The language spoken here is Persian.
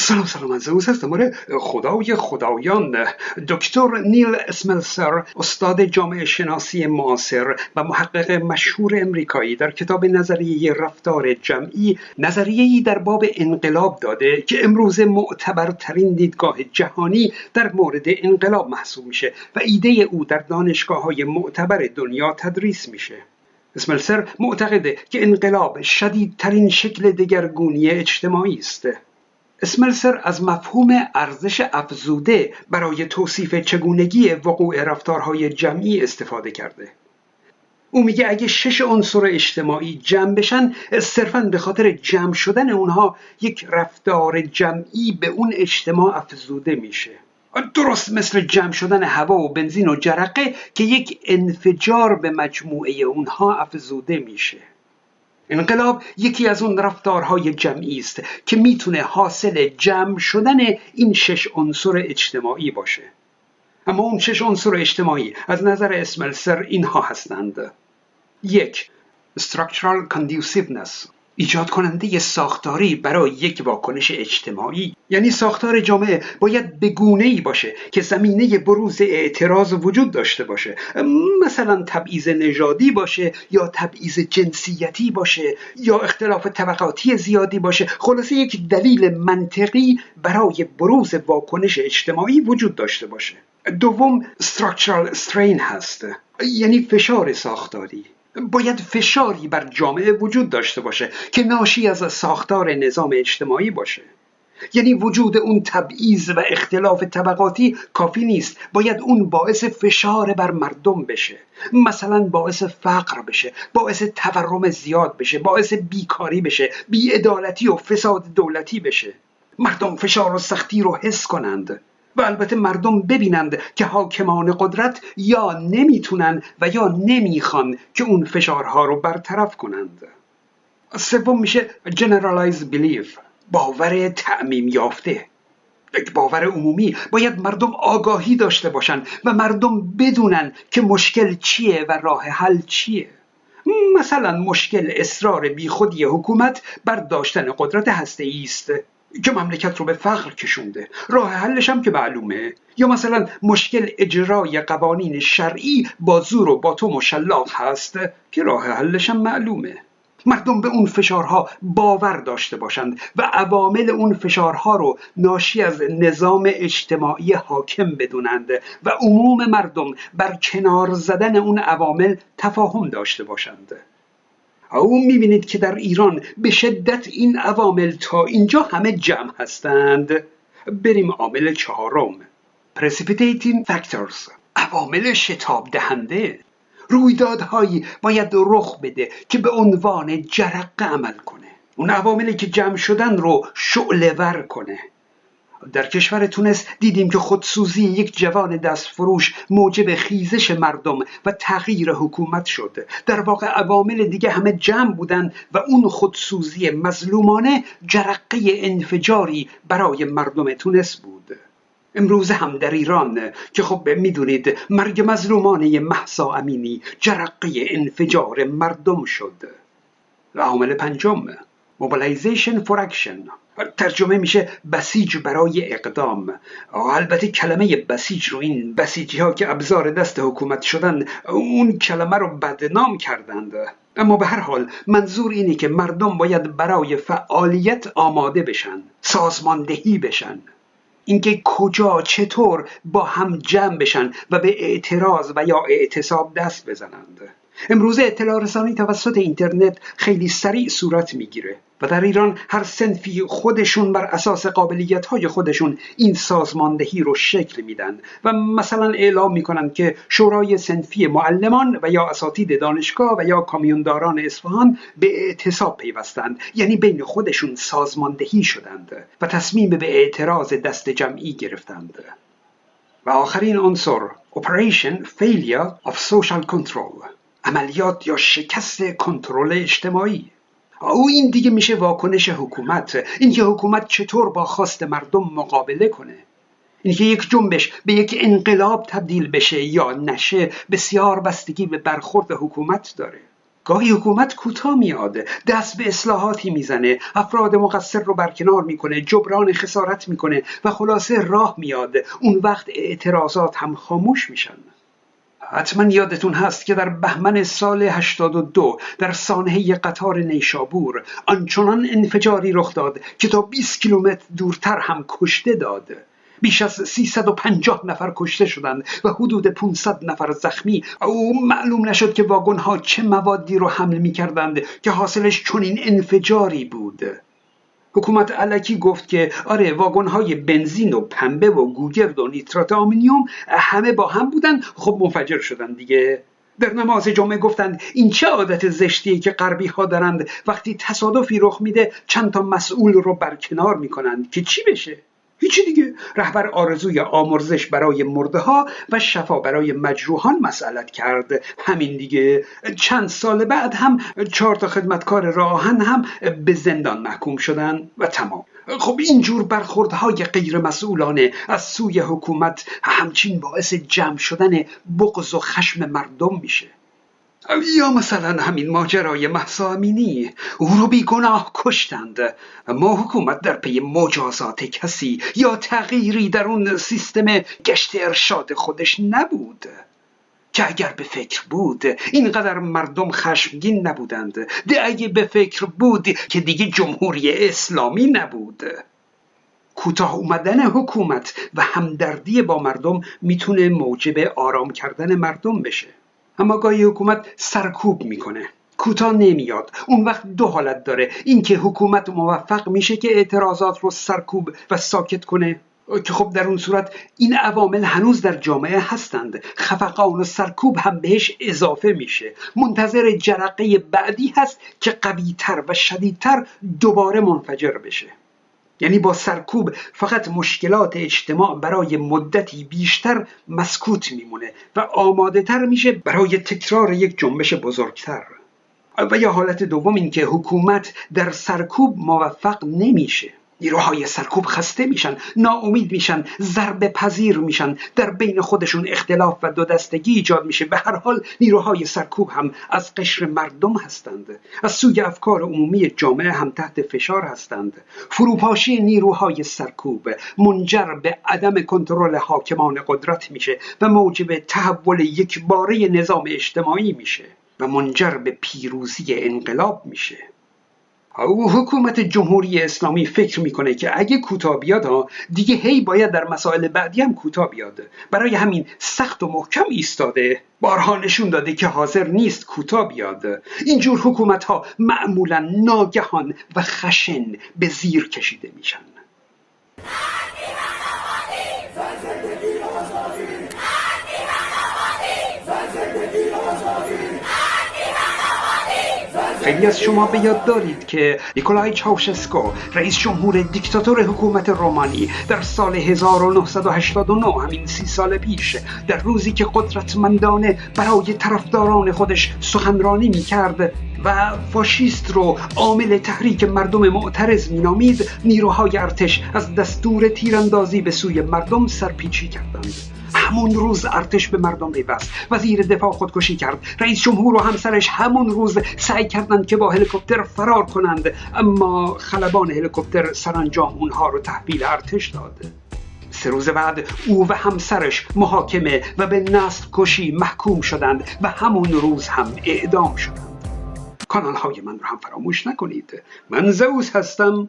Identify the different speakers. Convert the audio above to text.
Speaker 1: سلام سلام از اوز هستم آره خدای خدایان. دکتر نیل اسملسر استاد جامعه شناسی معاصر و محقق مشهور امریکایی در کتاب نظریه رفتار جمعی نظریه‌ای در باب انقلاب داده که امروز معتبرترین دیدگاه جهانی در مورد انقلاب محسوب میشه و ایده او در دانشگاه های معتبر دنیا تدریس میشه. اسملسر معتقده که انقلاب شدیدترین شکل دگرگونی اجتماعی است. اسملسر از مفهوم ارزش افزوده برای توصیف چگونگی وقوع رفتارهای جمعی استفاده کرده. او میگه اگه شش عنصر اجتماعی جمع بشن صرفا به خاطر جمع شدن اونها یک رفتار جمعی به اون اجتماع افزوده میشه. درست مثل جمع شدن هوا و بنزین و جرقه که یک انفجار به مجموعه اونها افزوده میشه. انقلاب یکی از اون رفتارهای جمعی است که می‌تونه حاصل جمع شدن این شش عنصر اجتماعی باشه. اما اون شش عنصر اجتماعی از نظر اسملسر اینها هستند. یک structural conduciveness. ایجاد کننده ساختاری برای یک واکنش اجتماعی یعنی ساختار جامعه باید به گونه ای باشه که زمینه بروز اعتراض وجود داشته باشه. مثلا تبعیض نژادی باشه یا تبعیض جنسیتی باشه یا اختلاف طبقاتی زیادی باشه. خلاصه یک دلیل منطقی برای بروز واکنش اجتماعی وجود داشته باشه. دوم structural strain هست یعنی فشار ساختاری. باید فشاری بر جامعه وجود داشته باشه که ناشی از ساختار نظام اجتماعی باشه. یعنی وجود اون تبعیض و اختلاف طبقاتی کافی نیست. باید اون باعث فشار بر مردم بشه. مثلا باعث فقر بشه باعث تورم زیاد بشه باعث بیکاری بشه بیعدالتی و فساد دولتی بشه. مردم فشار و سختی رو حس کنند. و البته مردم ببینند که حاکمان قدرت یا نمی‌تونن و یا نمی‌خوان که اون فشارها رو برطرف کنند. سوم میشه generalized belief باور تعمیم یافته. یک باور عمومی باید مردم آگاهی داشته باشند و مردم بدونن که مشکل چیه و راه حل چیه. مثلا مشکل اصرار بیخودی حکومت بر داشتن قدرت هسته است که مملکت رو به فقر کشونده. راه حلش هم که معلومه. یا مثلا مشکل اجرای قوانین شرعی با زور و با تو مشلاق هست که راه حلش هم معلومه. مردم به اون فشارها باور داشته باشند و عوامل اون فشارها رو ناشی از نظام اجتماعی حاکم بدونند و عموم مردم بر کنار زدن اون عوامل تفاهم داشته باشند. او می‌بینید که در ایران به شدت این عوامل تا اینجا همه جمع هستند. بریم عامل چهارم. Precipitating factors. عوامل شتاب دهنده. رویدادهایی باید رخ بده که به عنوان جرقه عمل کنه. اون عواملی که جمع شدن رو شعله ور کنه. در کشور تونس دیدیم که خودسوزی یک جوان دست فروش موجب خیزش مردم و تغییر حکومت شد. در واقع عوامل دیگه همه جمع بودند و اون خودسوزی مظلومانه جرقه انفجاری برای مردم تونس بود. امروز هم در ایران که خب می‌دونید مرگ مظلومانه محسا امینی جرقه انفجار مردم شد. و عامل پنجم Mobilization for Action. ترجمه میشه بسیج برای اقدام. البته کلمه بسیج رو این بسیجی ها که ابزار دست حکومت شدن اون کلمه رو بدنام کردند. اما به هر حال منظور اینه که مردم باید برای فعالیت آماده بشن سازماندهی بشن. اینکه کجا چطور با هم جمع بشن و به اعتراض و یا اعتصاب دست بزنند. امروزه اطلاع رسانی توسط اینترنت خیلی سریع صورت می‌گیره و در ایران هر سنفی خودشون بر اساس قابلیت های خودشون این سازماندهی رو شکل میدن و مثلا اعلام می‌کنن که شورای سنفی معلمان و یا اساتید دانشگاه و یا کامیونداران اصفهان به اعتصاب پیوستند یعنی بین خودشون سازماندهی شدند و تصمیم به اعتراض دست جمعی گرفتند. و آخرین عنصر Operation Failure of Social Control. عملیات یا شکست کنترل اجتماعی. او این دیگه میشه واکنش حکومت. اینکه حکومت چطور با خواست مردم مقابله کنه. اینکه یک جنبش به یک انقلاب تبدیل بشه یا نشه بسیار بستگی به برخورد حکومت داره. گاهی حکومت کوتاه میاد دست به اصلاحاتی می‌زنه افراد مقصر رو برکنار می‌کنه جبران خسارت می‌کنه و خلاصه راه میاد. اون وقت اعتراضات هم خاموش میشن. حتما یادتون هست که در بهمن سال 82 در سانحه قطار نیشابور آنچنان انفجاری رخ داد که تا 20 کیلومتر دورتر هم کشته داد. بیش از 350 نفر کشته شدند و حدود 500 نفر زخمی. او معلوم نشد که واگن ها چه موادی رو حمل می کردند که حاصلش چنین انفجاری بود. حکومت علکی گفت که آره واگن های بنزین و پنبه و گوگرد و نیترات آمونیوم همه با هم بودن. خب منفجر شدن دیگه. در نماز جمعه گفتند این چه عادت زشتیه که غربی ها دارند؟ وقتی تصادفی رخ میده چند تا مسئول رو برکنار می‌کنند که چی بشه؟ هیچی دیگه. رهبر آرزوی آمرزش برای مرده ها و شفا برای مجروحان مسئلت کرد همین دیگه. چند سال بعد هم چهار تا خدمتکار راهن هم به زندان محکوم شدن و تمام. خب اینجور برخوردهای غیر مسئولانه از سوی حکومت همچین باعث جمع شدن بغض و خشم مردم میشه. یا مثلا همین ماجرای محسا امینی او رو بیگناه کشتند. ما حکومت در پی مجازات کسی یا تغییری در اون سیستم گشت ارشاد خودش نبود. که اگر به فکر بود اینقدر مردم خشمگین نبودند. ده اگه به فکر بود که دیگه جمهوری اسلامی نبود. کوتاه اومدن حکومت و همدردی با مردم می‌تونه موجب آرام کردن مردم بشه. اما گاهی حکومت سرکوب می‌کنه. کوتاه نمیاد. اون وقت دو حالت داره. اینکه حکومت موفق میشه که اعتراضات رو سرکوب و ساکت کنه. که خب در اون صورت این عوامل هنوز در جامعه هستند. خفقان و سرکوب هم بهش اضافه میشه. منتظر جرقه بعدی هست که قویتر و شدیدتر دوباره منفجر بشه. یعنی با سرکوب فقط مشکلات اجتماع برای مدتی بیشتر مسکوت میمونه و آماده تر میشه برای تکرار یک جنبش بزرگتر. و یا حالت دوم این که حکومت در سرکوب موفق نمیشه. نیروهای سرکوب خسته میشن ناامید میشن ضربه پذیر میشن در بین خودشون اختلاف و دو دستگی ایجاد میشه. به هر حال نیروهای سرکوب هم از قشر مردم هستند. از سوی افکار عمومی جامعه هم تحت فشار هستند. فروپاشی نیروهای سرکوب منجر به عدم کنترل حاکمان قدرت میشه و موجب تحول یک باره نظام اجتماعی میشه و منجر به پیروزی انقلاب میشه. او حکومت جمهوری اسلامی فکر می‌کنه که اگه کوتاه بیاد ها دیگه هی باید در مسائل بعدی هم کوتاه بیاد. برای همین سخت و محکم ایستاده بارها نشون داده که حاضر نیست کوتاه بیاد. اینجور حکومت ها معمولا ناگهان و خشن به زیر کشیده میشن. خیلی از شما به یاد دارید که نیکولای چاوشسکو رئیس جمهور دیکتاتور حکومت رومانی در سال 1989 همین سی سال پیش در روزی که قدرتمندانه برای طرفداران خودش سخنرانی می کرد و فاشیست رو عامل تحریک مردم معترض مینامید نیروهای ارتش از دستور تیراندازی به سوی مردم سرپیچی کردند. همون روز ارتش به مردم پیوست. وزیر دفاع خودکشی کرد. رئیس جمهور و همسرش همون روز سعی کردند که با هلیکوپتر فرار کنند. اما خلبان هلیکوپتر سرانجام اونها رو تحویل ارتش داد. سه روز بعد او و همسرش محاکمه و به نسل کشی محکوم شدند و همون روز هم اعدام شدند. کانال های من رو هم فراموش نکنید. من زوس هستم.